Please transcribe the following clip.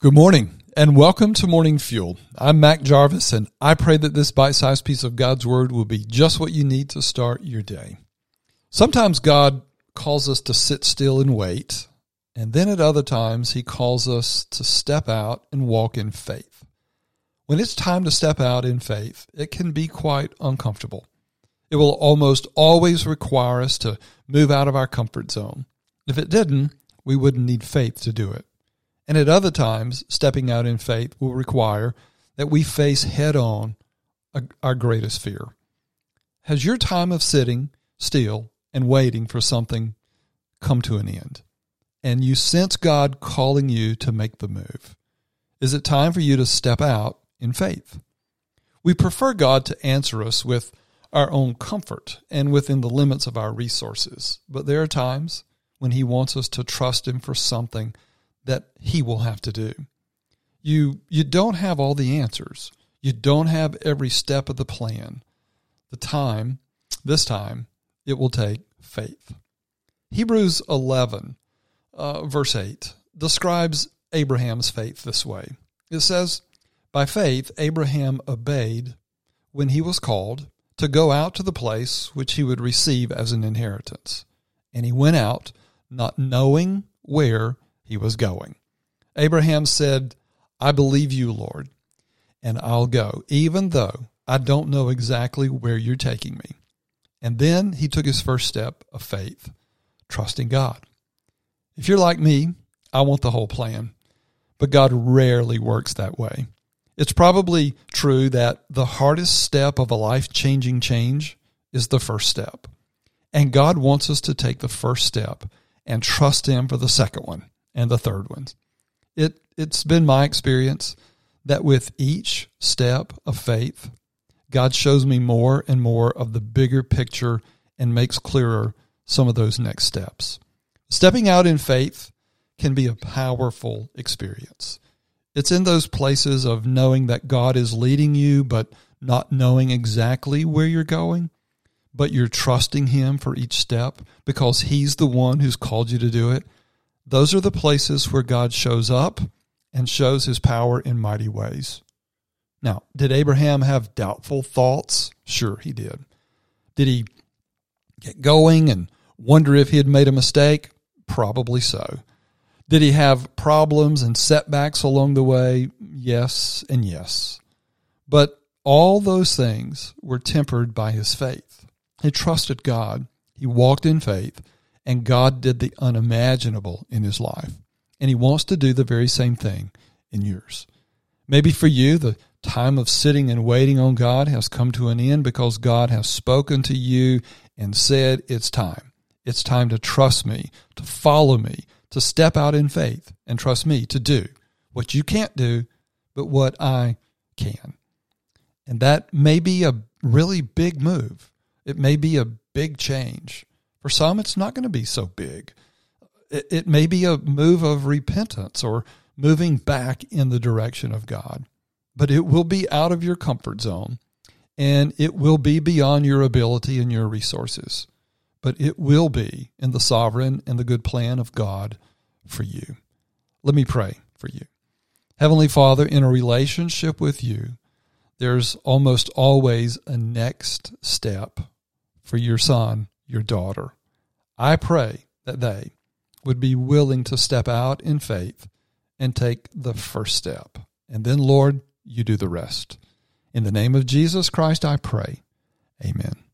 Good morning and welcome to Morning Fuel. I'm Mac Jarvis and I pray that this bite sized piece of God's Word will be just what you need to start your day. Sometimes God calls us to sit still and wait, and then at other times He calls us to step out and walk in faith. When it's time to step out in faith, it can be quite uncomfortable. It will almost always require us to move out of our comfort zone. If it didn't, we wouldn't need faith to do it. And at other times, stepping out in faith will require that we face head on our greatest fear. Has your time of sitting still and waiting for something come to an end? And you sense God calling you to make the move? Is it time for you to step out in faith? We prefer God to answer us with our own comfort and within the limits of our resources. But there are times when He wants us to trust Him for something that he will have to do. You you don't have all the answers. You don't have every step of the plan. The time, this time, it will take faith. Hebrews 11, uh, verse 8, describes Abraham's faith this way. It says, By faith, Abraham obeyed when he was called to go out to the place which he would receive as an inheritance. And he went out, not knowing where he was going. Abraham said, I believe you, Lord, and I'll go, even though I don't know exactly where you're taking me. And then he took his first step of faith, trusting God. If you're like me, I want the whole plan, but God rarely works that way. It's probably true that the hardest step of a life changing change is the first step. And God wants us to take the first step and trust Him for the second one and the third ones. It it's been my experience that with each step of faith, God shows me more and more of the bigger picture and makes clearer some of those next steps. Stepping out in faith can be a powerful experience. It's in those places of knowing that God is leading you, but not knowing exactly where you're going, but you're trusting Him for each step because He's the one who's called you to do it those are the places where God shows up and shows his power in mighty ways. Now, did Abraham have doubtful thoughts? Sure, he did. Did he get going and wonder if he had made a mistake? Probably so. Did he have problems and setbacks along the way? Yes, and yes. But all those things were tempered by his faith. He trusted God, he walked in faith, and God did the unimaginable in his life. And he wants to do the very same thing in yours. Maybe for you, the time of sitting and waiting on God has come to an end because God has spoken to you and said, It's time. It's time to trust me, to follow me, to step out in faith and trust me to do what you can't do, but what I can. And that may be a really big move. It may be a big change. For some, it's not going to be so big. It, it may be a move of repentance or moving back in the direction of God, but it will be out of your comfort zone and it will be beyond your ability and your resources. But it will be in the sovereign and the good plan of God for you. Let me pray for you. Heavenly Father, in a relationship with you, there's almost always a next step for your son your daughter. I pray that they would be willing to step out in faith and take the first step. And then, Lord, you do the rest. In the name of Jesus Christ, I pray. Amen.